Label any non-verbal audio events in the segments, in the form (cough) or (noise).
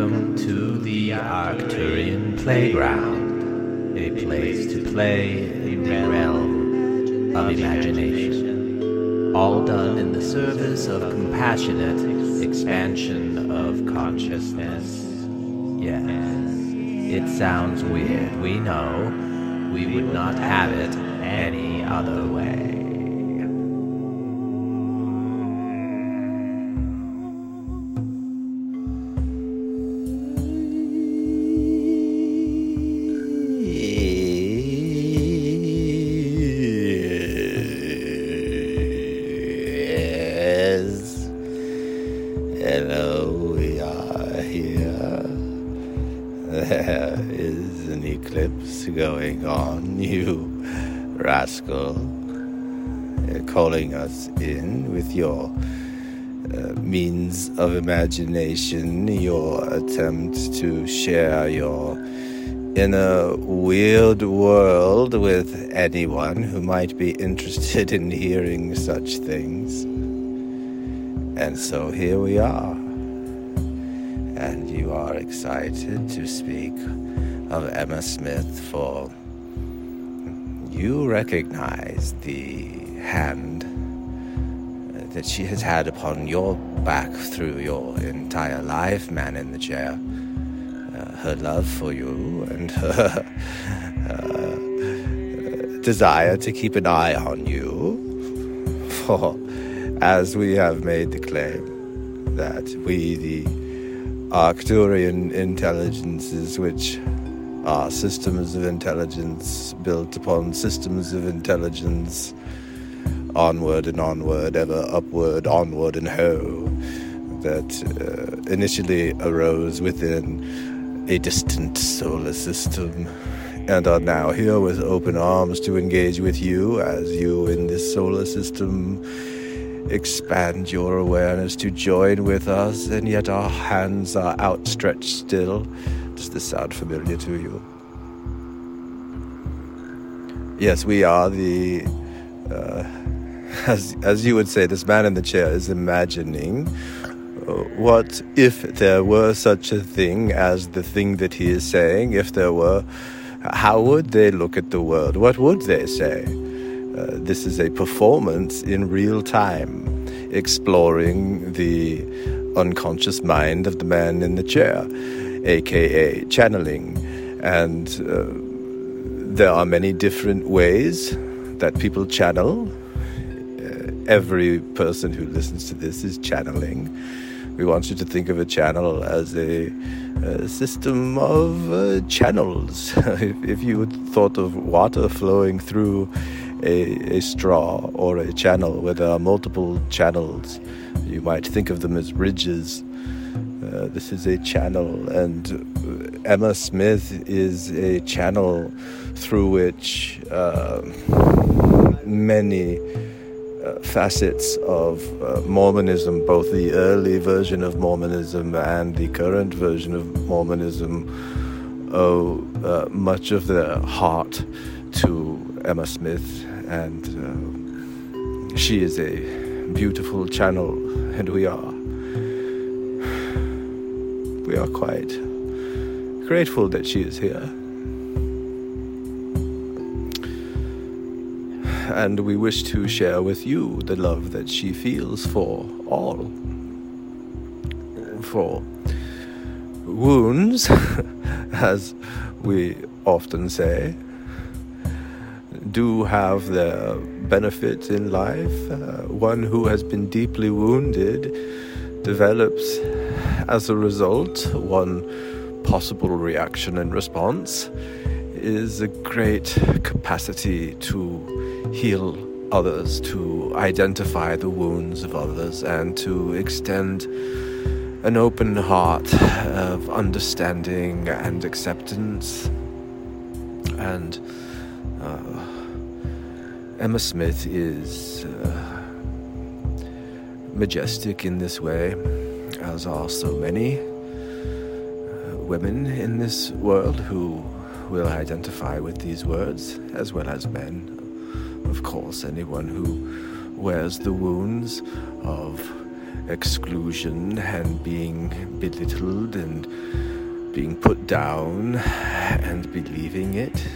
Welcome to the Arcturian Playground, a place to play in the realm of imagination. All done in the service of compassionate expansion of consciousness. Yes, it sounds weird, we know. We would not have it any other way. With your uh, means of imagination, your attempt to share your inner weird world with anyone who might be interested in hearing such things. And so here we are. And you are excited to speak of Emma Smith for you recognize the hand that she has had upon your back through your entire life, man in the chair. Uh, her love for you and (laughs) her uh, desire to keep an eye on you. For as we have made the claim that we, the Arcturian intelligences, which are systems of intelligence built upon systems of intelligence, onward and onward, ever upward, onward and ho, that uh, initially arose within a distant solar system and are now here with open arms to engage with you as you in this solar system expand your awareness to join with us, and yet our hands are outstretched still. Does this sound familiar to you? Yes, we are the, uh, (laughs) as, as you would say, this man in the chair is imagining uh, what if there were such a thing as the thing that he is saying, if there were, how would they look at the world? What would they say? Uh, this is a performance in real time, exploring the unconscious mind of the man in the chair, aka channeling. And uh, there are many different ways that people channel. Every person who listens to this is channeling. We want you to think of a channel as a, a system of uh, channels. (laughs) if, if you thought of water flowing through a, a straw or a channel where there are multiple channels. You might think of them as ridges. Uh, this is a channel, and Emma Smith is a channel through which uh, many facets of uh, Mormonism, both the early version of Mormonism and the current version of Mormonism, owe uh, much of their heart to Emma Smith and uh, she is a beautiful channel, and we are we are quite grateful that she is here. And we wish to share with you the love that she feels for all. For wounds, (laughs) as we often say, do have their benefits in life. Uh, one who has been deeply wounded develops, as a result, one possible reaction and response is a great capacity to heal others, to identify the wounds of others, and to extend an open heart of understanding and acceptance and uh, Emma Smith is uh, majestic in this way, as are so many uh, women in this world who will identify with these words, as well as men. Of course, anyone who wears the wounds of exclusion and being belittled and being put down and believing it,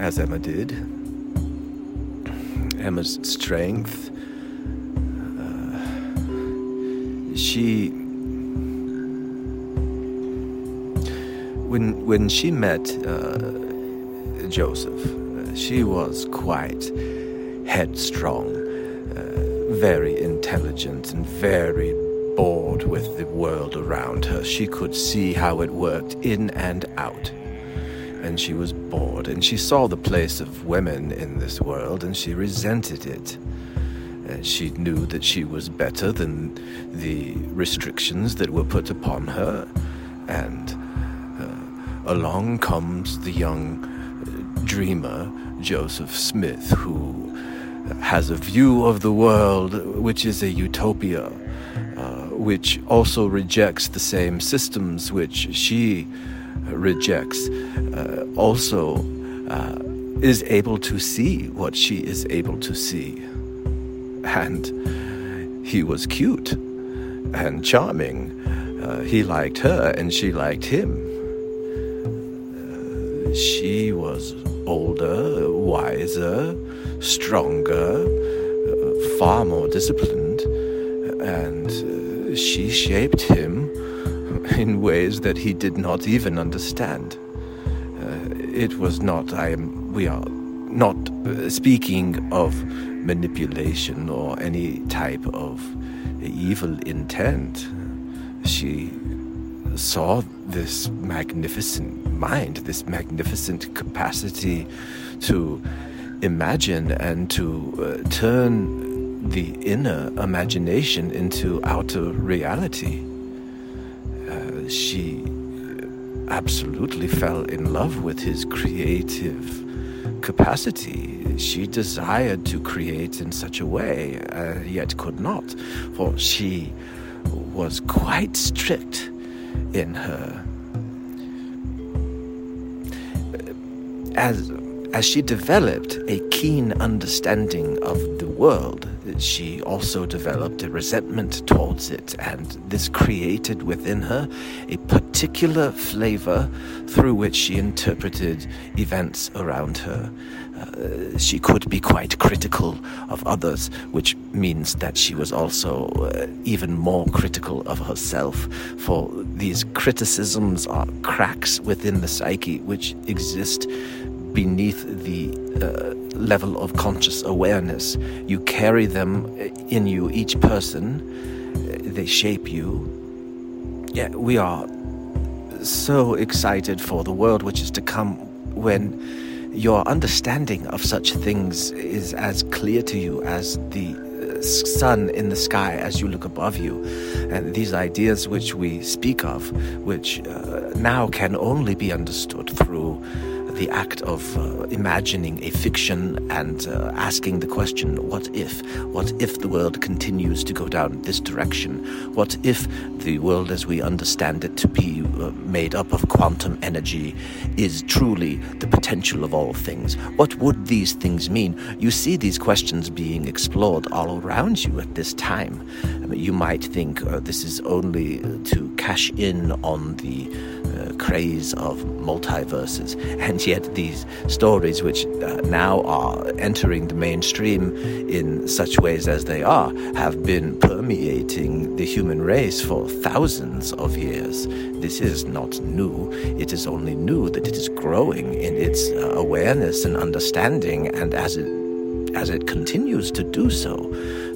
as Emma did. Emma's strength. Uh, she. When, when she met uh, Joseph, uh, she was quite headstrong, uh, very intelligent, and very bored with the world around her. She could see how it worked in and out. And she was bored, and she saw the place of women in this world, and she resented it. And she knew that she was better than the restrictions that were put upon her. And uh, along comes the young uh, dreamer, Joseph Smith, who has a view of the world which is a utopia which also rejects the same systems which she rejects, uh, also uh, is able to see what she is able to see. And he was cute and charming. Uh, he liked her and she liked him. Uh, she was older, wiser, stronger, uh, far more disciplined, and she shaped him (laughs) in ways that he did not even understand. Uh, it was not, I am, we are not uh, speaking of manipulation or any type of evil intent. She saw this magnificent mind, this magnificent capacity to imagine and to uh, turn the inner imagination into outer reality. Uh, she absolutely fell in love with his creative capacity. She desired to create in such a way, uh, yet could not, for she was quite strict in her. As, as she developed a keen understanding of the world, she also developed a resentment towards it, and this created within her a particular flavor through which she interpreted events around her. Uh, she could be quite critical of others, which means that she was also uh, even more critical of herself. For these criticisms are cracks within the psyche which exist beneath the uh, level of conscious awareness. You carry them in you, each person, they shape you. Yeah, we are so excited for the world which is to come when your understanding of such things is as clear to you as the uh, sun in the sky as you look above you. And these ideas which we speak of, which uh, now can only be understood through the act of uh, imagining a fiction and uh, asking the question, what if? What if the world continues to go down this direction? What if the world as we understand it to be uh, made up of quantum energy is truly the potential of all things? What would these things mean? You see these questions being explored all around you at this time. I mean, you might think uh, this is only to cash in on the uh, craze of multiverses, and yet these stories, which uh, now are entering the mainstream in such ways as they are, have been permeating the human race for thousands of years. This is not new. It is only new that it is growing in its uh, awareness and understanding, and as it as it continues to do so,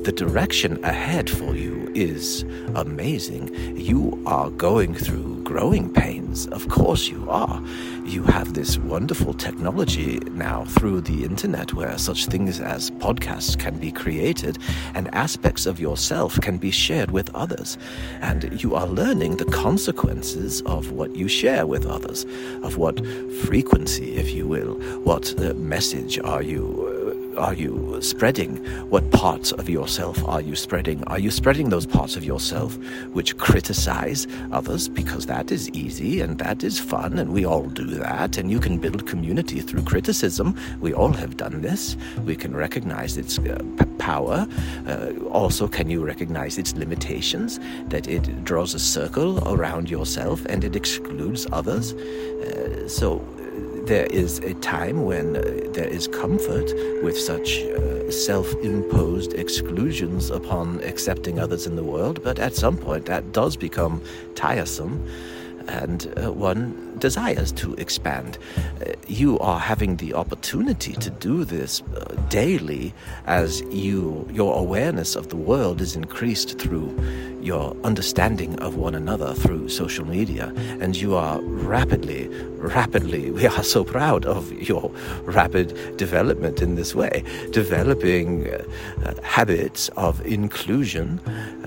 the direction ahead for you is amazing. You are going through growing pains. Of course, you are. You have this wonderful technology now through the internet where such things as podcasts can be created and aspects of yourself can be shared with others. And you are learning the consequences of what you share with others, of what frequency, if you will, what uh, message are you are you spreading? What parts of yourself are you spreading? Are you spreading those parts of yourself which criticize others? Because that is easy and that is fun, and we all do that. And you can build community through criticism. We all have done this. We can recognize its uh, p- power. Uh, also, can you recognize its limitations? That it draws a circle around yourself and it excludes others. Uh, so there is a time when uh, there is comfort with such uh, self imposed exclusions upon accepting others in the world, but at some point that does become tiresome and uh, one desires to expand. Uh, you are having the opportunity to do this uh, daily as you your awareness of the world is increased through your understanding of one another through social media and you are rapidly rapidly we are so proud of your rapid development in this way developing uh, uh, habits of inclusion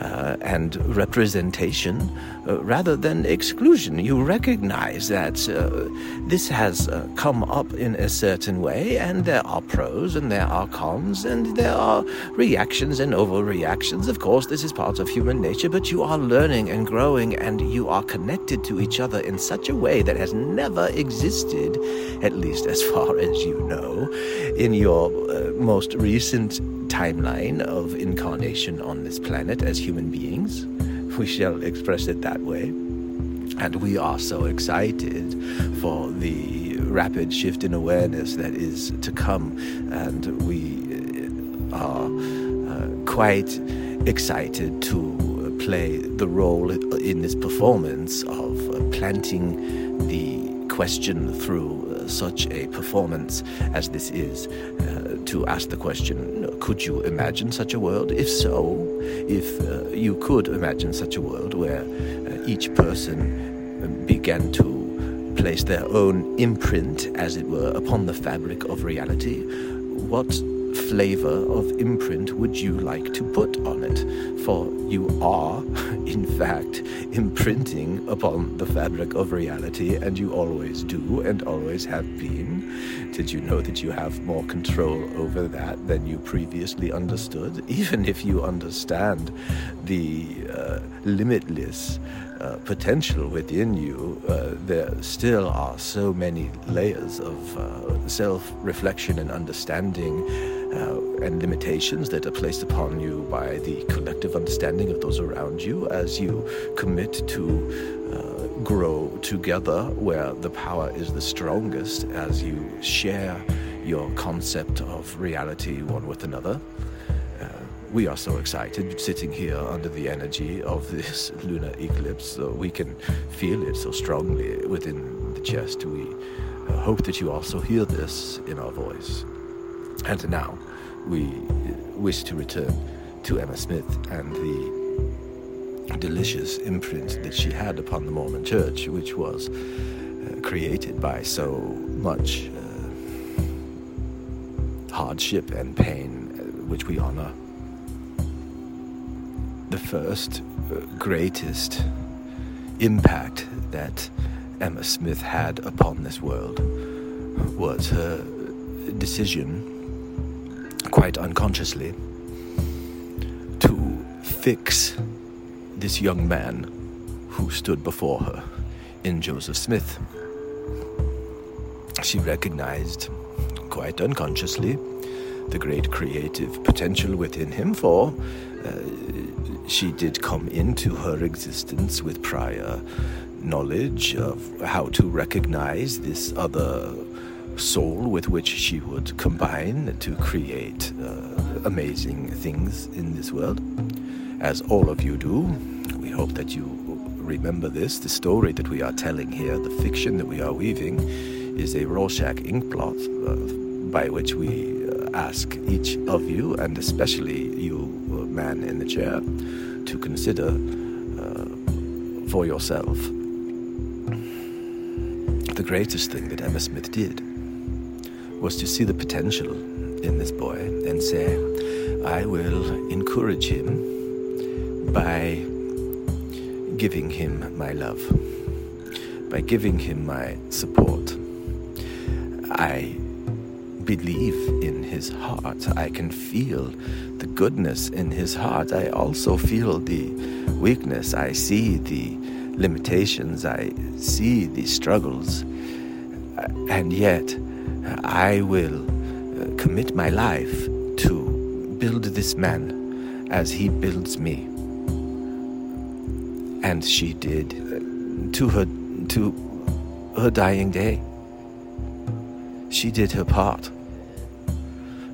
uh, and representation rather than exclusion you recognize that that uh, this has uh, come up in a certain way, and there are pros and there are cons, and there are reactions and overreactions. Of course, this is part of human nature, but you are learning and growing, and you are connected to each other in such a way that has never existed, at least as (laughs) far as you know, in your uh, most recent timeline of incarnation on this planet as human beings. We shall express it that way. And we are so excited for the rapid shift in awareness that is to come. And we are uh, quite excited to play the role in this performance of uh, planting the question through uh, such a performance as this is uh, to ask the question could you imagine such a world? If so, if uh, you could imagine such a world where uh, each person began to place their own imprint, as it were, upon the fabric of reality, what flavor of imprint would you like to put on it? For you are, (laughs) in fact, imprinting upon the fabric of reality, and you always do and always have been. Did you know that you have more control over that than you previously understood? (laughs) Even if you understand the uh, limitless uh, potential within you, uh, there still are so many layers of uh, self reflection and understanding uh, and limitations that are placed upon you by the collective understanding of those around you as you commit to uh, grow together where the power is the strongest as you share your concept of reality one with another we are so excited sitting here under the energy of this (laughs) lunar eclipse. So we can feel it so strongly within the chest. We uh, hope that you also hear this in our voice. And now we wish to return to Emma Smith and the delicious imprint that she had upon the Mormon Church, which was uh, created by so much uh, hardship and pain, uh, which we honor. The first uh, greatest impact that Emma Smith had upon this world was her decision, quite unconsciously, to fix this young man who stood before her in Joseph Smith. She recognized, quite unconsciously, the great creative potential within him, for uh, she did come into her existence with prior knowledge of how to recognize this other soul with which she would combine to create uh, amazing things in this world. As all of you do, we hope that you remember this. The story that we are telling here, the fiction that we are weaving, is a Rorschach ink blot uh, by which we uh, ask each of you, and especially you, uh, man in the chair, to consider uh, for yourself. The greatest thing that Emma Smith did was to see the potential in this boy and say, I will encourage him by giving him my love, by giving him my support. I believe in his heart. I can feel the goodness in his heart. I also feel the weakness. I see the limitations. I see the struggles. And yet, I will uh, commit my life to build this man as he builds me. And she did uh, to her to her dying day. She did her part.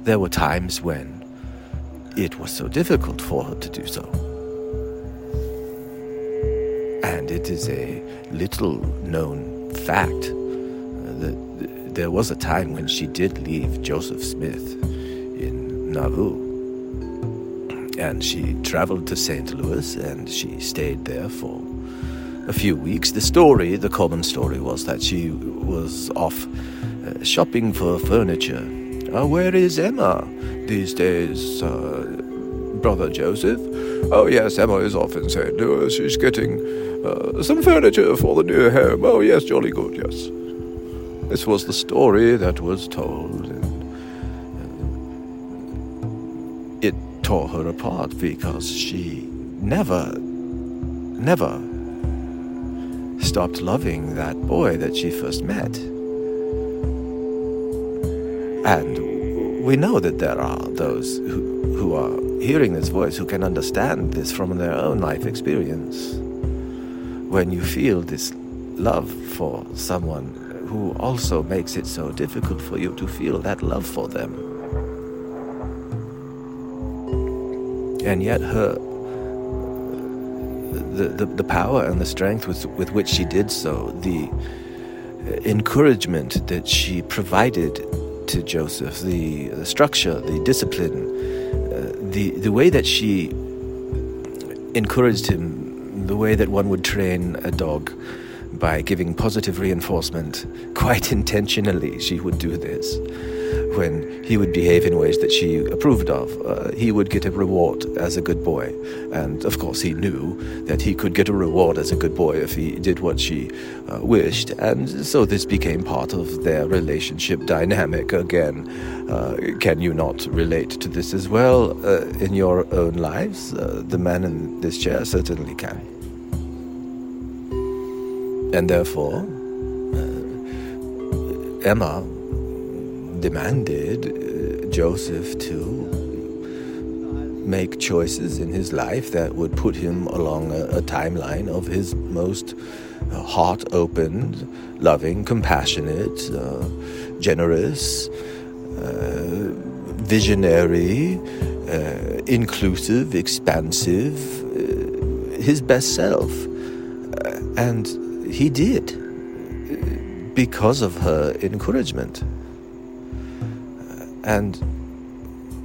There were times when it was so difficult for her to do so. And it is a little known fact there was a time when she did leave Joseph Smith in Nauvoo. And she traveled to St. Louis and she stayed there for a few weeks. The story, the common story, was that she was off uh, shopping for furniture. Uh, where is Emma these days, uh, Brother Joseph? Oh, yes, Emma is off in St. Louis. She's getting uh, some furniture for the new home. Oh, yes, jolly good, yes. This was the story that was told. And, it tore her apart because she never, never stopped loving that boy that she first met. And we know that there are those who, who are hearing this voice who can understand this from their own life experience. When you feel this love for someone who also makes it so difficult for you to feel that love for them. And yet, her the, the, the power and the strength with, with which she did so, the encouragement that she provided to Joseph, the, the structure, the discipline, uh, the, the way that she encouraged him, the way that one would train a dog by giving positive reinforcement. Quite intentionally, she would do this. When he would behave in ways that she approved of, uh, he would get a reward as a good boy. And of course, he knew that he could get a reward as a good boy if he did what she uh, wished. And so this became part of their relationship dynamic again. Uh, can you not relate to this as well uh, in your own lives? Uh, the man in this chair certainly can. And therefore, uh, Emma demanded uh, Joseph to make choices in his life that would put him along a, a timeline of his most uh, heart opened, loving, compassionate, uh, generous, uh, visionary, uh, inclusive, expansive, uh, his best self. and he did because of her encouragement. And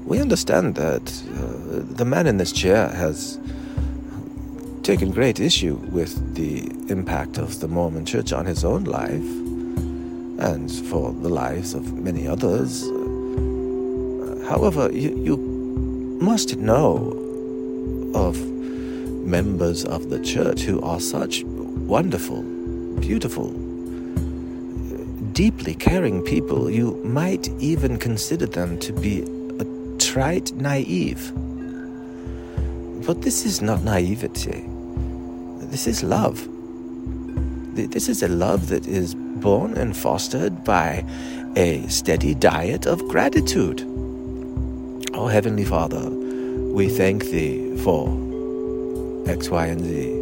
we understand that uh, the man in this chair has taken great issue with the impact of the Mormon church on his own life and for the lives of many others. However, you, you must know of members of the church who are such wonderful, beautiful, deeply caring people, you might even consider them to be a trite naive. But this is not naivety. This is love. This is a love that is born and fostered by a steady diet of gratitude. Oh, Heavenly Father, we thank Thee for X, Y, and Z.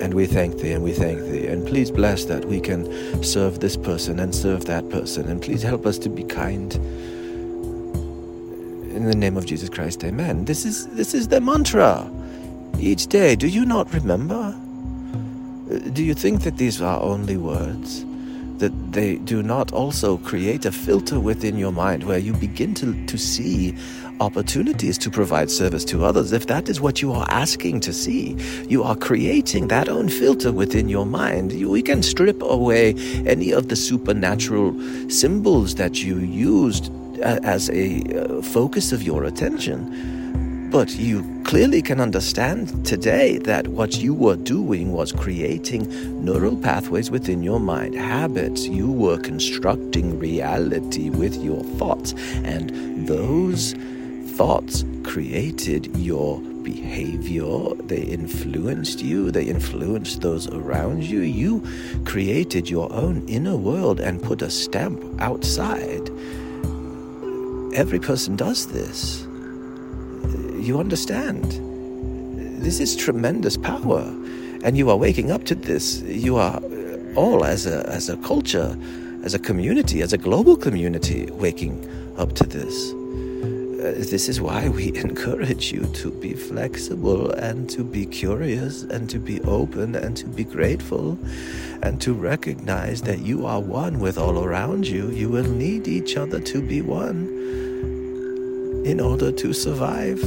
And we thank Thee and we thank Thee. And please bless that we can serve this person and serve that person. And please help us to be kind. In the name of Jesus Christ, amen. This is, this is the mantra each day. Do you not remember? Uh, do you think that these are only words? That they do not also create a filter within your mind where you begin to, to see opportunities to provide service to others, if that is what you are asking to see, you are creating that own filter within your mind. We can strip away any of the supernatural symbols that you used uh, as a uh, focus of your attention. But you clearly can understand today that what you were doing was creating neural pathways within your mind, habits. You were constructing reality with your thoughts, and those thoughts created your behavior. They influenced you, they influenced those around you. You created your own inner world and put a stamp outside. Every person does this you understand. This is tremendous power. And you are waking up to this. You are all, as a, as a culture, as a community, as a global community, waking up to this. Uh, this is why we (laughs) encourage you to be flexible and to be curious and to be open and to be grateful and to recognize that you are one with all around you. You will need each other to be one in order to survive.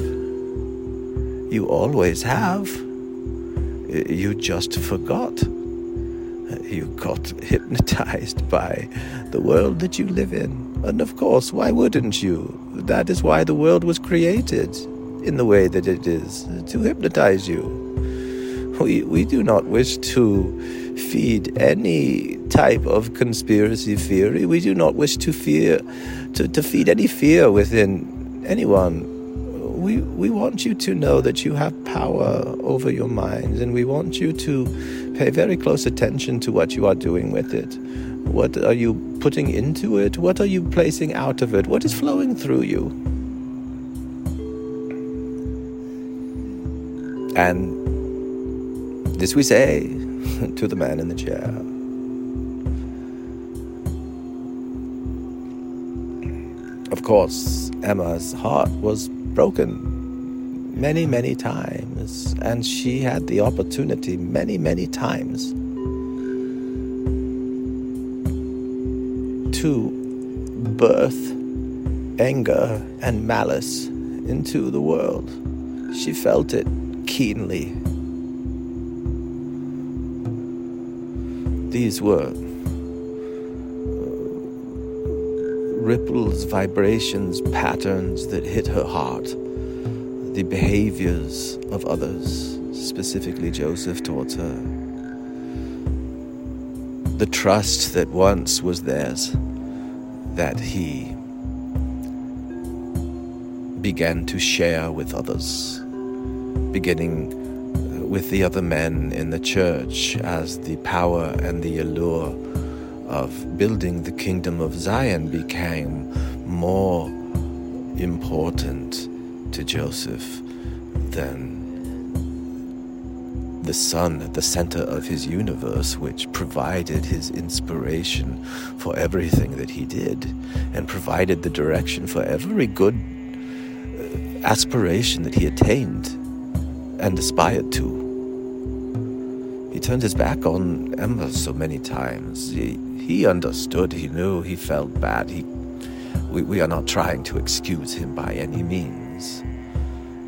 You always have. You just forgot. You got (laughs) hypnotized by the world that you live in. And of course, why wouldn't you? That is why the world was created in the way that it is to hypnotize you. We, we do not wish to feed any type of conspiracy theory. We do not wish to fear to, to feed any fear within anyone we, we want you to know that you have power over your minds, and we want you to pay very close attention to what you are doing with it. What are you putting into it? What are you placing out of it? What is flowing through you? And this we say (laughs) to the man in the chair. Of course, Emma's heart was broken many, many times, and she had the opportunity many, many times to birth anger and malice into the world. She felt it keenly. These were uh, ripples, vibrations, patterns that hit her heart, the behaviors of others, specifically Joseph towards her, the trust that once was theirs, that he began to share with others, beginning uh, with the other men in the church as the power and the allure of building the kingdom of Zion became more important to Joseph than the sun at the center of his universe, which provided his inspiration for everything that he did and provided the direction for every good uh, aspiration that he attained and aspired to. He turned his back on Emma so many times. He, he understood, he knew, he felt bad. He, we, we are not trying to excuse him by any means.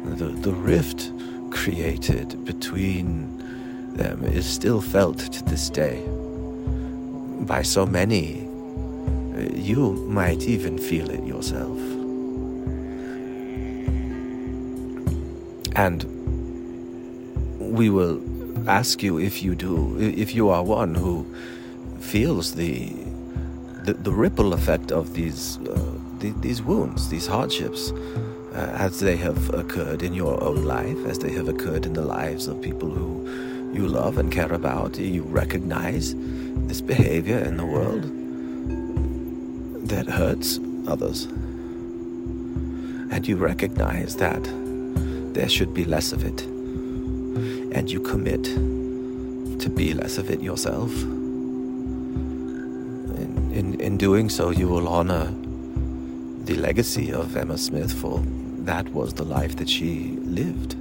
The, the rift created between them is still felt to this day by so many. You might even feel it yourself. And we will ask you if you do, if you are one who feels the the, the ripple effect of these uh, the, these wounds, these hardships, uh, as they have occurred in your own life, as they have occurred in the lives of people who you love and care about. You recognize this behavior in the world that hurts others, and you recognize that there should be less of it, and you commit to be less of it yourself in, in doing so, you will honor the legacy of Emma Smith, for that was the life that she lived.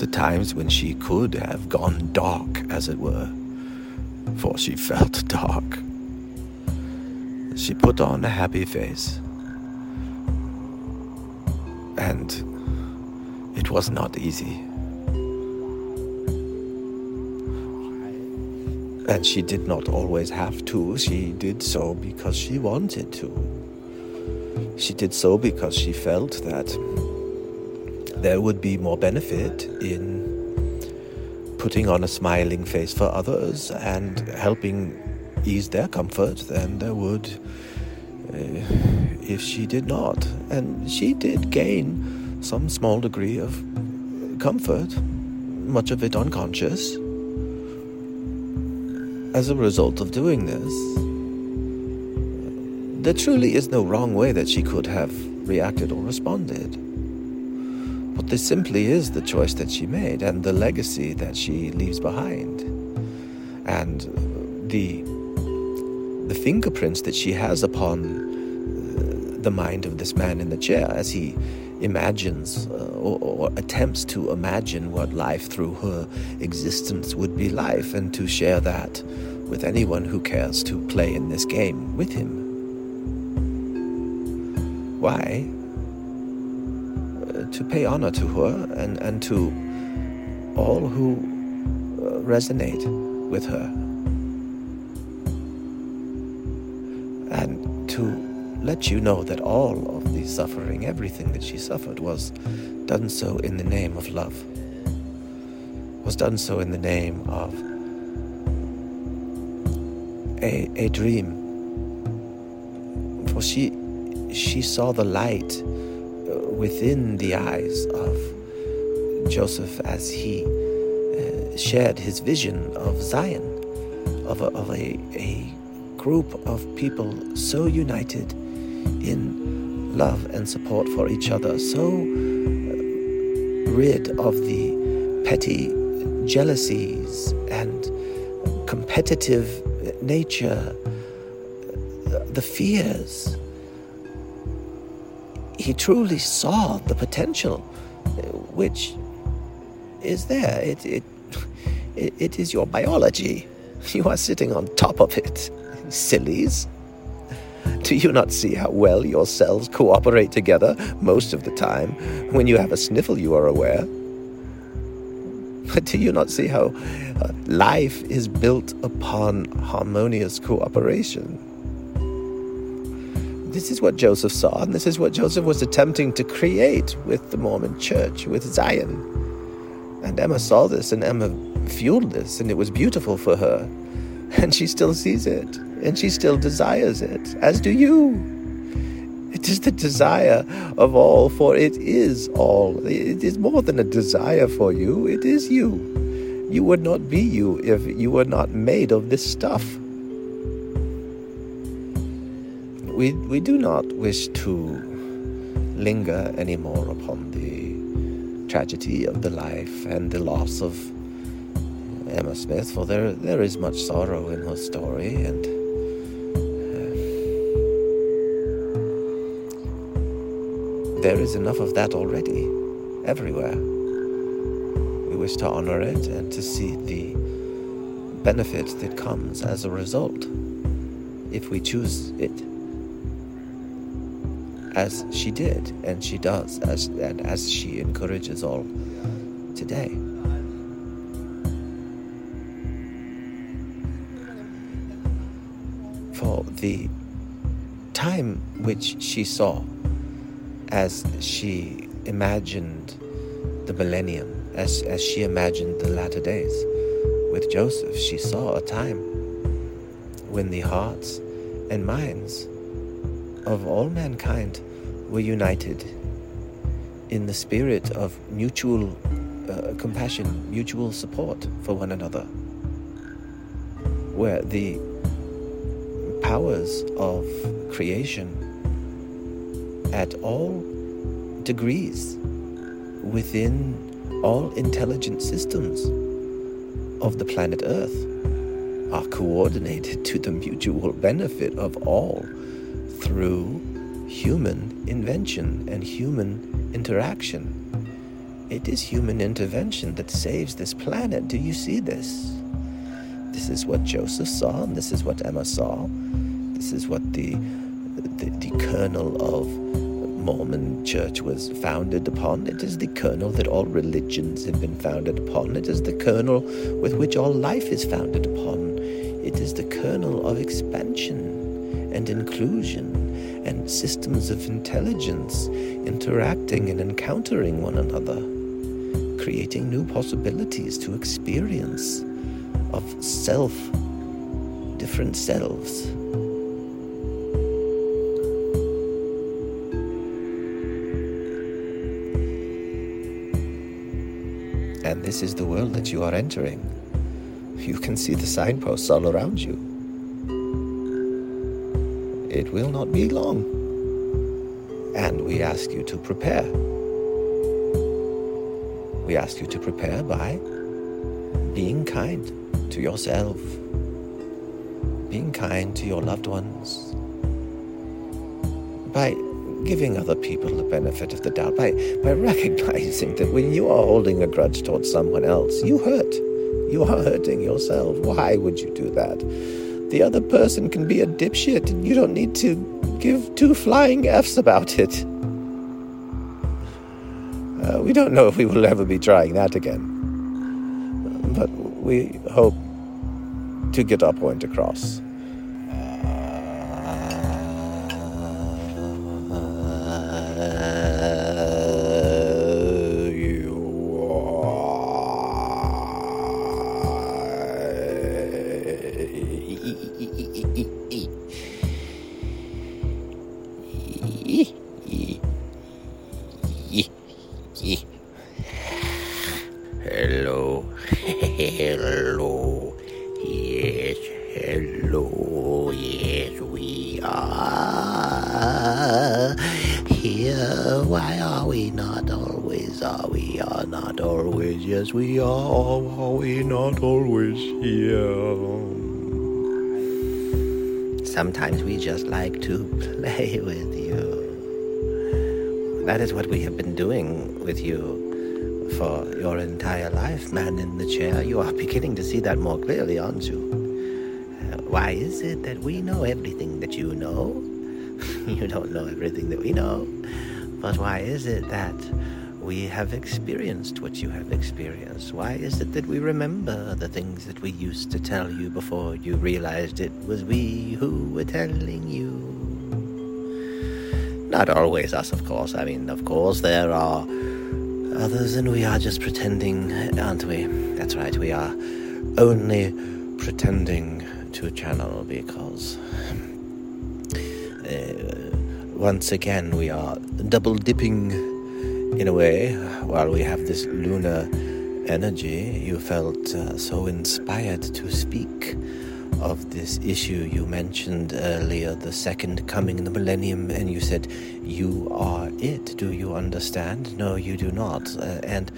The times when she could have gone dark, as it were, for she (laughs) felt dark. She put on a happy face. And it was not easy. And she did not always have to. She did so because she wanted to. She did so because she felt that there would be more benefit in putting on a smiling face for others and helping ease their comfort than there would uh, if she did not. And she did gain some small degree of comfort, much of it unconscious, as a result of doing this. There truly is no wrong way that she could have reacted or responded. But this simply is the choice that she made and the legacy that she leaves behind. And the the fingerprints that she has upon uh, the mind of this man in the chair as he imagines uh, or, or, attempts to imagine what life through her existence would be like and to share that with anyone who cares to play in this game with him. Why? to pay honor to her and, and to all who uh, resonate with her. And to let you know that all of the suffering, everything that she suffered, was done so in the name of love, was done so in the name of a, a dream. For she, she saw the light within the eyes of Joseph as he uh, shared his vision of Zion, of a, of a, a group of people so united in love and support for each other, so uh, rid of the petty jealousies and competitive nature, the fears he truly saw the potential, which is there. It, it, it is your biology. (laughs) You are sitting on top of it, (laughs) sillies. Do you not see how well your cells cooperate together most of the time? When you have a sniffle, you are aware. But do you not see how uh, life is built upon harmonious cooperation? This is what Joseph saw, and this is what Joseph was attempting to create with the Mormon church, with Zion. And Emma saw this, and Emma fueled this, and it was beautiful for her. (laughs) And she still sees it, and she still desires it, as do you. It is the desire of all, for it is all. It is more than a desire for you, it is you. You would not be you if you were not made of this stuff we, we do not wish to linger anymore upon the tragedy of the life and the loss of Emma Smith, for there, there is much sorrow in her story, and uh, there is enough of that already, everywhere. We wish to honor it and to see the benefit that comes as a result if we choose it as she did and she does as and as she encourages all today. For the time which she saw as she imagined the millennium, as, as she imagined the latter days with Joseph, she saw a time when the hearts and minds of all mankind were united in the spirit of mutual uh, compassion, mutual support for one another, where the powers of creation at all degrees within all intelligent systems of the planet Earth are coordinated to the mutual benefit of all through human invention and human interaction. It is human intervention that saves this planet. Do you see this? This is what Joseph saw, and this is what Emma saw. This is what the, the, the kernel of Mormon church was founded upon. It is the kernel that all religions have been founded upon. It is the kernel with which all life is founded upon. It is the kernel of expansion and inclusion and systems of intelligence interacting and encountering one another, creating new possibilities to experience of self, different selves. And this is the world that you are entering. You can see the signposts all around you. It will not be long. And we ask you to prepare. We ask you to prepare by being kind to yourself, being kind to your loved ones, by giving other people the benefit of the doubt, by, by recognizing that when you are holding a grudge towards someone else, you hurt. You are hurting yourself. Why would you do that? The other person can be a dipshit, and you don't need to give two flying F's about it. Uh, we don't know if we will ever be trying that again. But we hope to get our point across. Sometimes we just like to (laughs) play with you. That is what we have been doing with you for your entire life, man in the chair. You are beginning to see that more clearly, aren't you? Uh, why is it that we know everything that you know? (laughs) you don't know everything that we know. But why is it that we have experienced what you have experienced? Why is it that we remember the things that we used to tell you before you realized it was we who were telling you? Not always us, of course. I mean, of course, there are others, and we are just pretending, aren't we? That's right, we are only pretending to channel because. Uh, once again, we are double dipping in a way while we have this lunar energy. You felt uh, so inspired to speak of this issue you mentioned earlier, the second coming in the millennium, and you said, You are it. Do you understand? No, you do not. Uh, and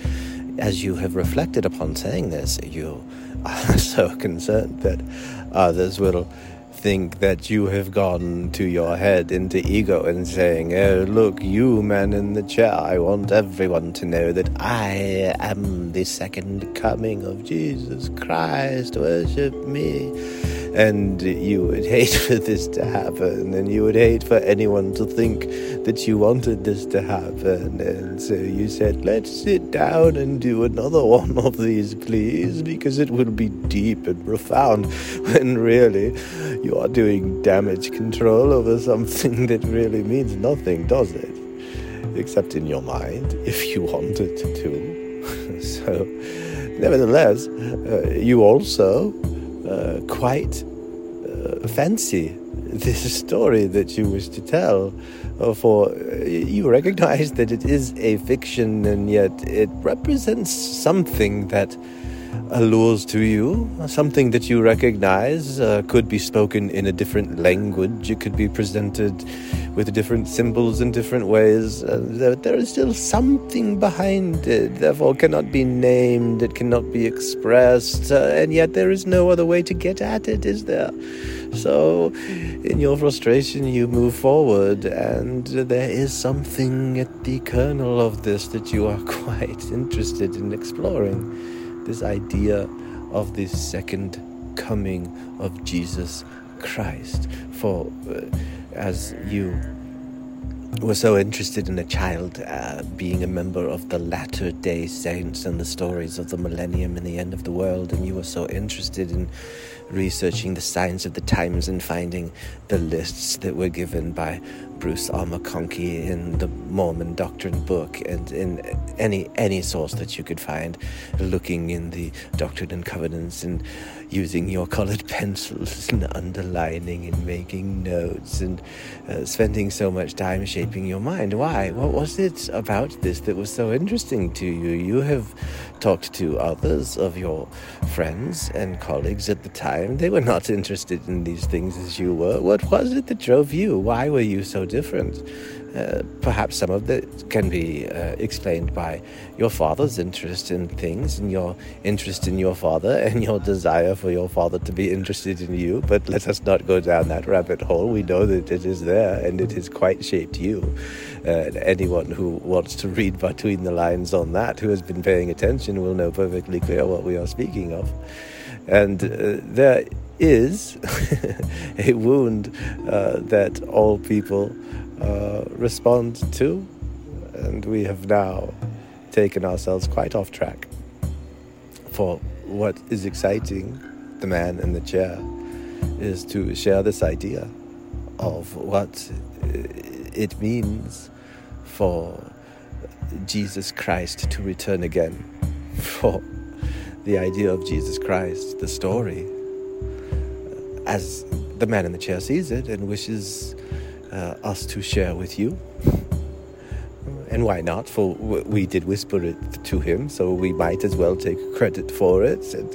as you have reflected upon saying this, you (laughs) are so concerned that others will think that you have gone to your head into ego and saying, Oh, look, you man in the chair, I want everyone to know that I am the second coming of Jesus Christ. Worship me. And you would hate (laughs) for this to happen, and you would hate for anyone to think that you wanted this to happen. And so you said, Let's sit down and do another (laughs) one of these, please, because it will be deep and profound. (laughs) When really, you are doing damage control over something that really means nothing, does it? Except in your mind, if you wanted to. so, nevertheless, uh, you also uh, quite uh, fancy (laughs) this story that you wish to tell. Uh, for uh, you recognize that it is a fiction, and yet it represents something that allures to you, something that you recognize uh, could be spoken in a different language, it could be presented with different symbols in different ways. Uh, there, there is still something behind it, therefore cannot be named, it cannot be expressed, uh, and yet there is no other way to get at it, is there? So, in your frustration, you move forward, and there is something at the kernel of this that you are (laughs) quite interested in exploring this idea of the second coming of Jesus Christ. For uh, as you were so interested in a child uh, being a member of the latter day saints and the stories of the millennium and the end of the world, and you were so interested in researching the signs of the times and finding the lists that were given by Bruce R. McConkie in the Mormon Doctrine book and in any any source that you could find, looking in the Doctrine and Covenants and using your colored (laughs) pencils and underlining and making notes and uh, spending so much time shaping your mind. Why? What was it about this that was so interesting to you? You have talked to others of your friends and colleagues at the time. They were not (laughs) interested in these things as you were. What was it that drove you? Why were you so different? Uh, perhaps some of that can be uh, explained by your father's interest in things and your interest in your father (laughs) and your desire for your father to be interested in you. But let us not go down that rabbit hole. We know that it is there and it has quite shaped you. Uh, anyone who wants to read between the lines on that, who has been paying attention, will know perfectly clear what we are speaking of. And uh, there is (laughs) a wound uh, that all people uh, respond to, and we have now taken ourselves quite off track. For what is exciting, the man in the chair, is to share this idea of what it means for Jesus Christ to return again. For the idea of Jesus Christ, the story, as the man in the chair sees it and wishes uh, us to share with you. And why not? For we did whisper it to him, so we might as well take credit for it and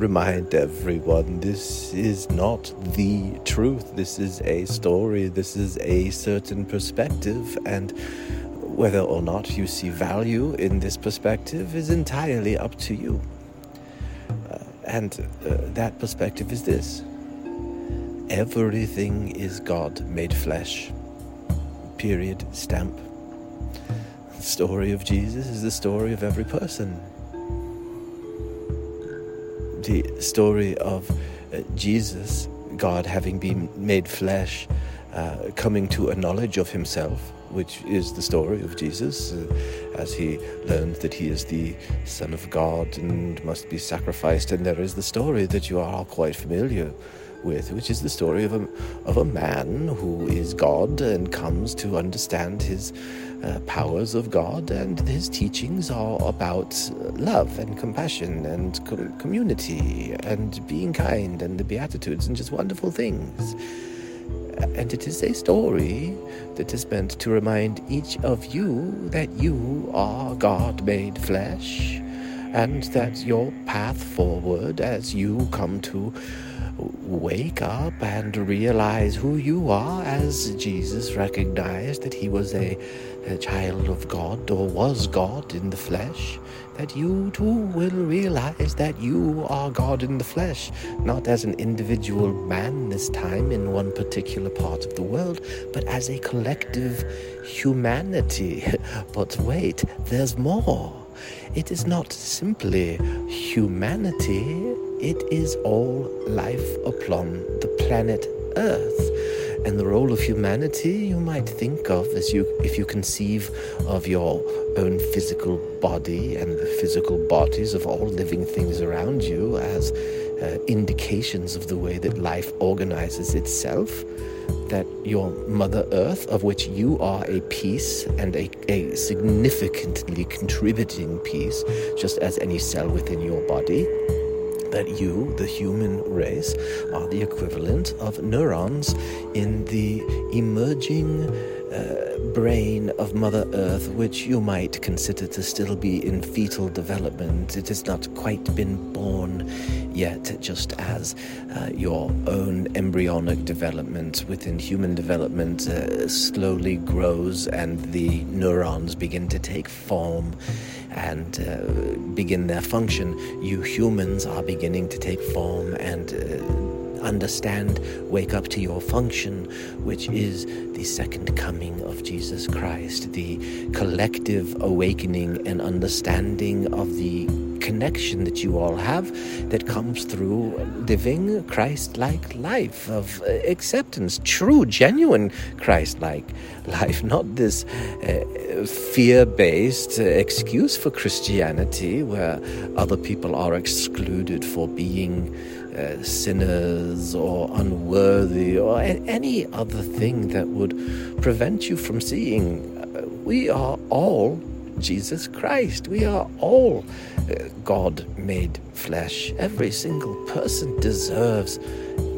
remind everyone this is not the truth. This is a story, this is a certain perspective, and whether or not you see value in this perspective is entirely up to you. Uh, and uh, that perspective is this Everything is God made flesh. Period. Stamp. The story of Jesus is the story of every person. The story of uh, Jesus, God having been made flesh, uh, coming to a knowledge of himself, which is the story of Jesus, uh, as he learned that he is the Son of God and must be sacrificed. And there is the story that you are all quite familiar with, which is the story of a, of a man who is God and comes to understand his uh, powers of God, and his teachings are about love and compassion and com- community and being kind and the Beatitudes and just wonderful things. And it is a story that is meant to remind each of you that you are God made flesh and that your path forward as you come to wake up and realize who you are as Jesus recognized that he was a, a, child of God or was God in the flesh, that you too will realize that you are God in the flesh, not as an individual man this time in one particular part of the world, but as a collective humanity. (laughs) but wait, there's more. It is not simply humanity it is all life upon the planet Earth. And the role of humanity you might think of as you if you conceive of your own physical body and the physical bodies of all living things around you as uh, indications of the way that life organizes itself that your Mother Earth, of which you are a piece and a, a significantly contributing piece, just as any cell within your body, that you, the human race, are the equivalent of neurons in the emerging uh, brain of Mother Earth, which you might consider to still be in fetal development. It has not quite been born yet, just as uh, your own embryonic development within human development uh, slowly grows and the neurons begin to take form and uh, begin their function, you humans are beginning to take form and uh, understand, wake up to your function, which is the second coming of Jesus Christ, the collective awakening and understanding of the connection that you all have that comes through living Christ like life of uh, acceptance, true, genuine Christ like life, (laughs) not this uh, fear based uh, excuse for Christianity where other people are excluded for being uh, sinners or unworthy or any other thing that would prevent you from seeing. Uh, we are all Jesus Christ. We are all uh, God made flesh. Every single person deserves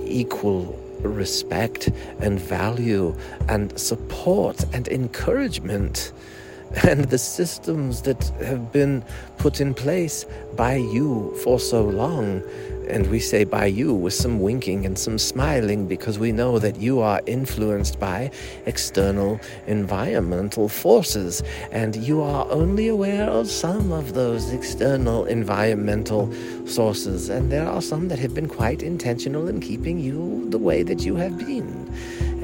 equal respect and value and support and encouragement. (laughs) And the systems that have been put in place by you for so long and we say by you with some winking and some smiling because we know that you are influenced by external environmental forces and you are only aware of some of those external environmental sources. And there are some that have been quite intentional in keeping you the way that you have been.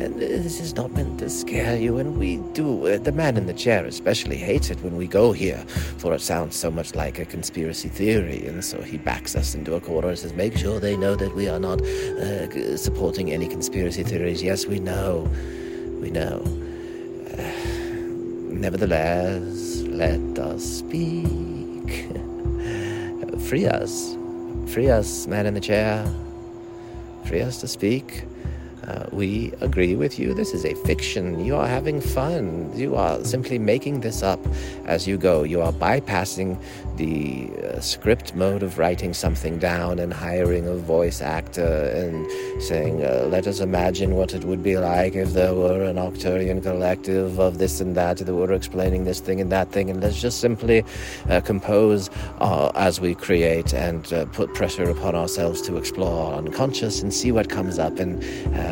And this is not meant to scare you, and we do. Uh, the man in the chair especially hates it when we go here, for it sounds so much like a conspiracy theory, and so he backs us into a corner and says, Make sure they know that we are not uh, supporting any conspiracy theories. Yes, we know. We know. Uh, (sighs) nevertheless, let us speak. (laughs) Free us. Free us, man in the chair. Free us to speak. Uh, we agree with you. This is a fiction. You are having fun. You are simply making this up as you go. You are bypassing the uh, script mode of writing something down and hiring a voice actor and saying, uh, let us imagine what it would be like if there were an Arcturian collective of this and that that were explaining this thing and that thing. And let's just simply uh, compose uh, as we create and uh, put pressure upon ourselves to explore our unconscious and see what comes up and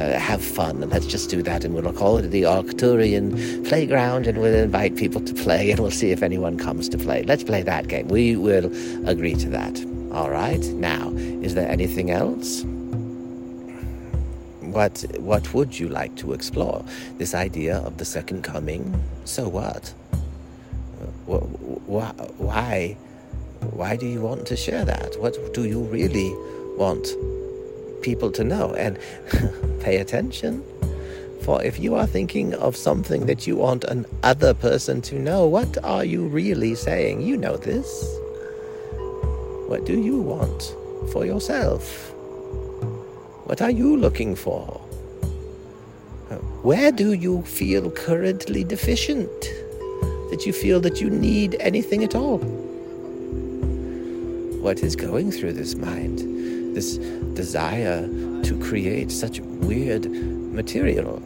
Uh, have fun. And let's just do that. And we'll call it the Arcturian Playground and we'll invite people to play and we'll see if anyone comes to play. Let's play that game. We will agree to that. All right. Now, is there anything else? What what would you like to explore? This idea of the second coming? So what? Why? Why do you want to share that? What do you really want people to know? And (laughs) pay attention. For if you are thinking of something that you want an other person to know, what are you really saying? You know this. What do you want for yourself? What are you looking for? Where do you feel currently deficient? That you feel that you need anything at all? What is going through this mind? This desire to create such weird material?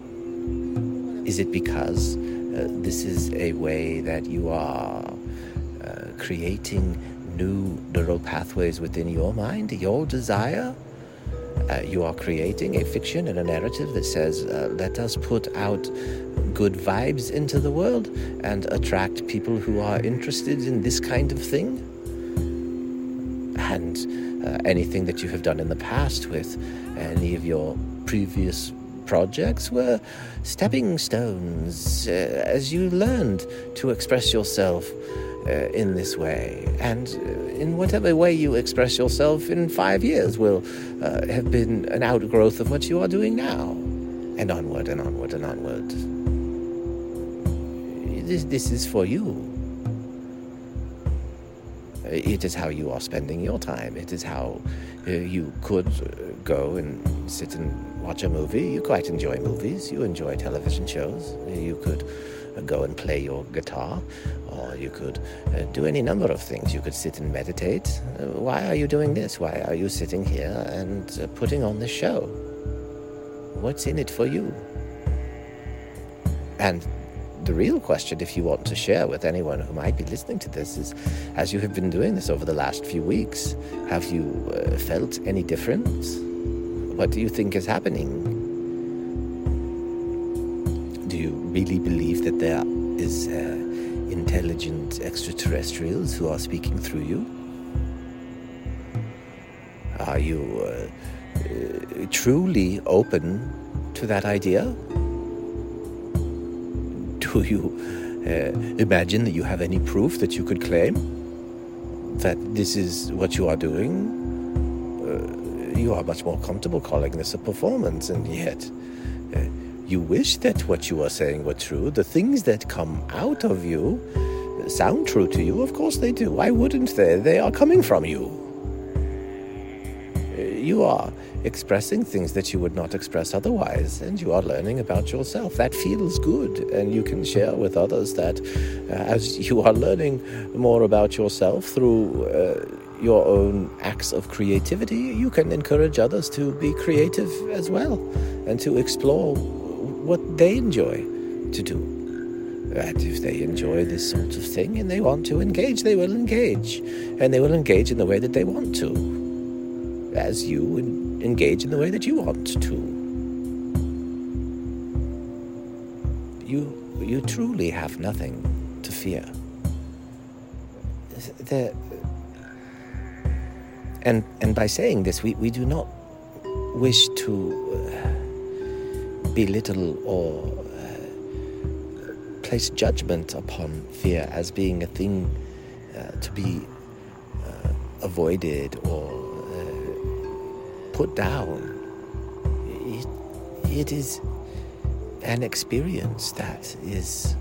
Is it because uh, this is a way that you are uh, creating new neural pathways within your mind, your desire? Uh, you are creating a fiction and a narrative that says, uh, let us put out good vibes into the world and attract people who are interested in this kind of thing. And uh, anything that you have done in the past with any of your previous projects were stepping stones uh, as you learned to express yourself uh, in this way. And uh, in whatever way you express yourself in five years will uh, have been an outgrowth of what you are doing now. And onward and onward and onward. This, this is for you. It is how you are spending your time. It is how uh, you could uh, go and sit and watch a movie. You quite enjoy movies. You enjoy television shows. You could uh, go and play your guitar, or you could uh, do any number of things. You could sit and meditate. Uh, why are you doing this? Why are you sitting here and uh, putting on this show? What's in it for you? And the real question, if you want to share with anyone who might be listening to this, is as you have been doing this over the last few weeks, have you uh, felt any difference? What do you think is happening? Do you really believe that there is uh, intelligent extraterrestrials who are speaking through you? Are you uh, uh truly open to that idea? Do you uh, imagine that you have any proof that you could claim that this is what you are doing? Uh, you are much more comfortable calling this a performance, and yet uh, you wish that what you are saying were true. The things that come out of you sound true to you. Of course they do. Why wouldn't they? They are coming from you. you are expressing things that you would not express otherwise, and you are learning about yourself. That feels good, and you can share with others that uh, as you are learning more about yourself through uh, your own acts of creativity, you can encourage others to be creative as well and to explore what they enjoy to do. And if they enjoy this sort of thing and they want to engage, they will engage. And they will engage in the way that they want to, as you engage in the way that you want to. You, you truly have nothing to fear. There, and, and by saying this, we, we do not wish to uh, belittle or uh, place judgment upon fear as being a thing uh, to be uh, avoided or put down. It, it is an experience that is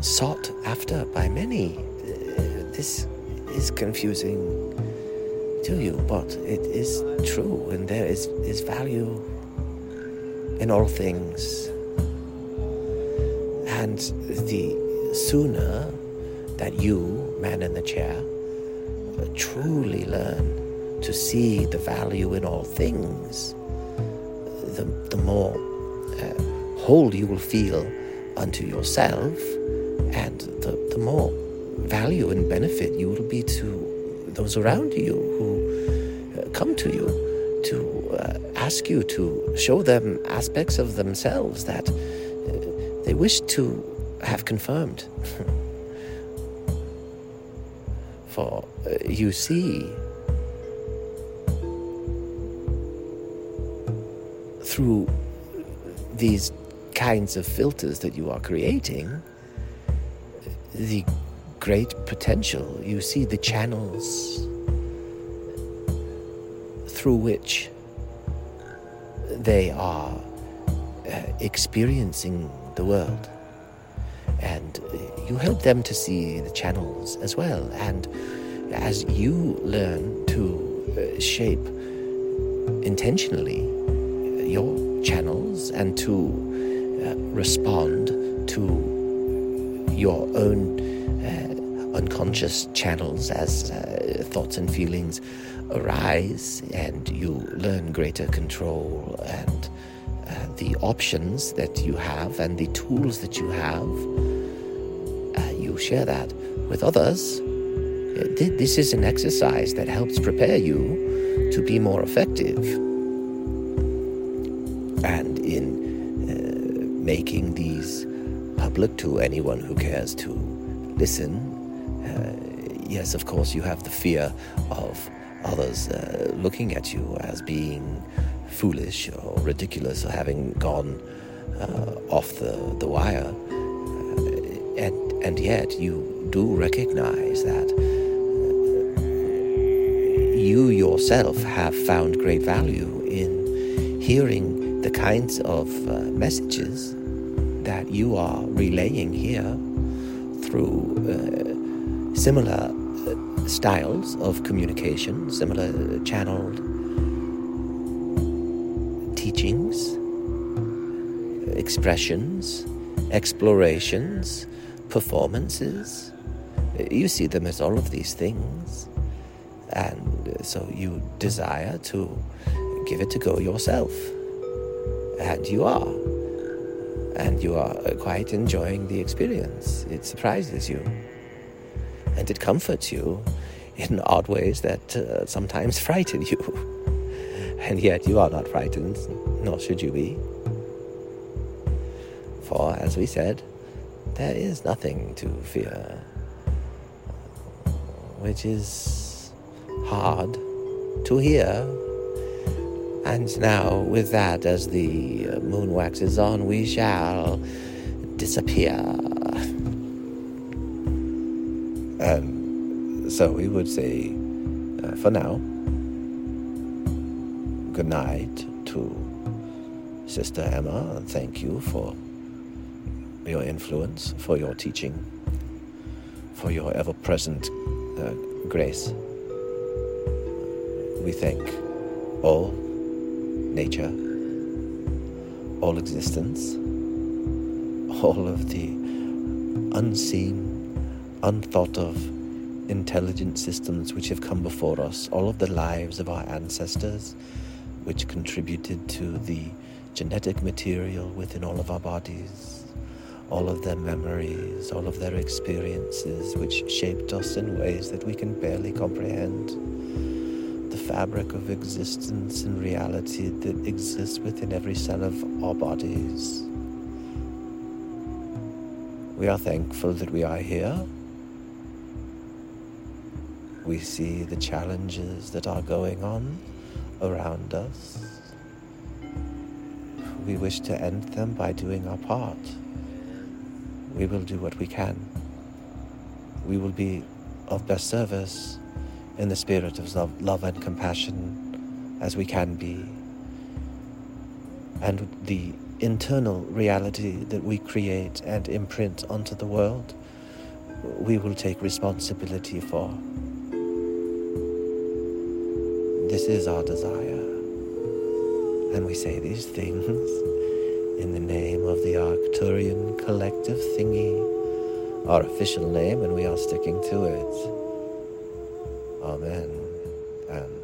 sought after by many uh, this is confusing to you, but it is true, and there is, is value in all things. And the sooner that you, man in the chair, truly learn to see the value in all things, the, the more uh, whole you will feel unto yourself, and the, the more value and benefit you will be to those around you who uh, come to you to uh, ask you to show them aspects of themselves that uh, they wish to have confirmed. (laughs) Uh, you see, through these kinds of filters that you are creating, the great potential. You see the channels through which they are uh, experiencing the world. You help them to see the channels as well. And as you learn to uh, shape intentionally your channels and to uh, respond to your own unconscious channels as uh, thoughts and feelings arise, and you learn greater control and uh, the options that you have and the tools that you have. Uh, share that with others. Uh, this is an exercise that helps prepare you to be more effective. And in uh, making these public to anyone who cares to listen, yes, of course, you have the fear of others uh, looking at you as being foolish or ridiculous or having gone uh, off the, the wire. Uh, and, yet, you do recognize that uh, you yourself have found great value in hearing the kinds of uh, messages that you are relaying here through uh, similar styles of communication, similar channeled teachings, expressions, explorations, performances. You see them as all of these things, and so you desire to give it to go yourself. And you are. And you are quite enjoying the experience. It surprises you and it comforts you in odd ways that uh, sometimes (laughs) frighten you. and yet you are not frightened, nor should you be. For, as we said, there is nothing to fear, which is hard to hear. And now, with that, as the moon waxes on, we shall disappear. And so we would say, uh, for now, good night to Sister Emma. Thank you for your influence, for your teaching, for your ever present uh, grace. We thank all nature, all existence, all of the unseen, unthought of intelligent systems which have come before us, all of the lives of our ancestors which contributed to the genetic material within all of our bodies, all of their memories, all of their experiences which shaped us in ways that we can barely comprehend, the fabric of existence and reality that exists within every cell of our bodies. We are thankful that we are here. We see the challenges that are going on around us. We wish to end them by doing our part. We will do what we can. We will be of best service in the spirit of love, love and compassion as we can be. And the internal reality that we create and imprint onto the world, we will take responsibility for. This is our desire. And we say these things in the name of the Arcturian Collective Thingy, our official name, and we are sticking to it. Amen. And.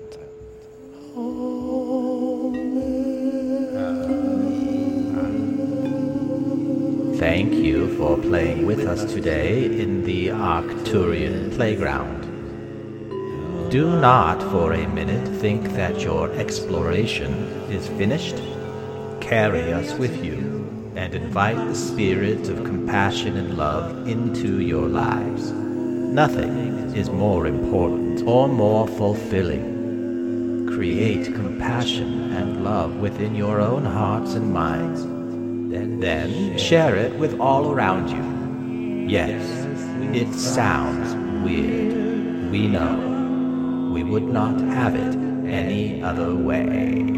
Thank you for playing with us today in the Arcturian playground. Do not for a minute think that your exploration is finished. Carry us with you and invite the spirit of compassion and love into your lives. Nothing is more important or more fulfilling. Create compassion and love within your own hearts and minds. Then share it with all around you. Yes, it sounds weird. We know. We would not have it any other way.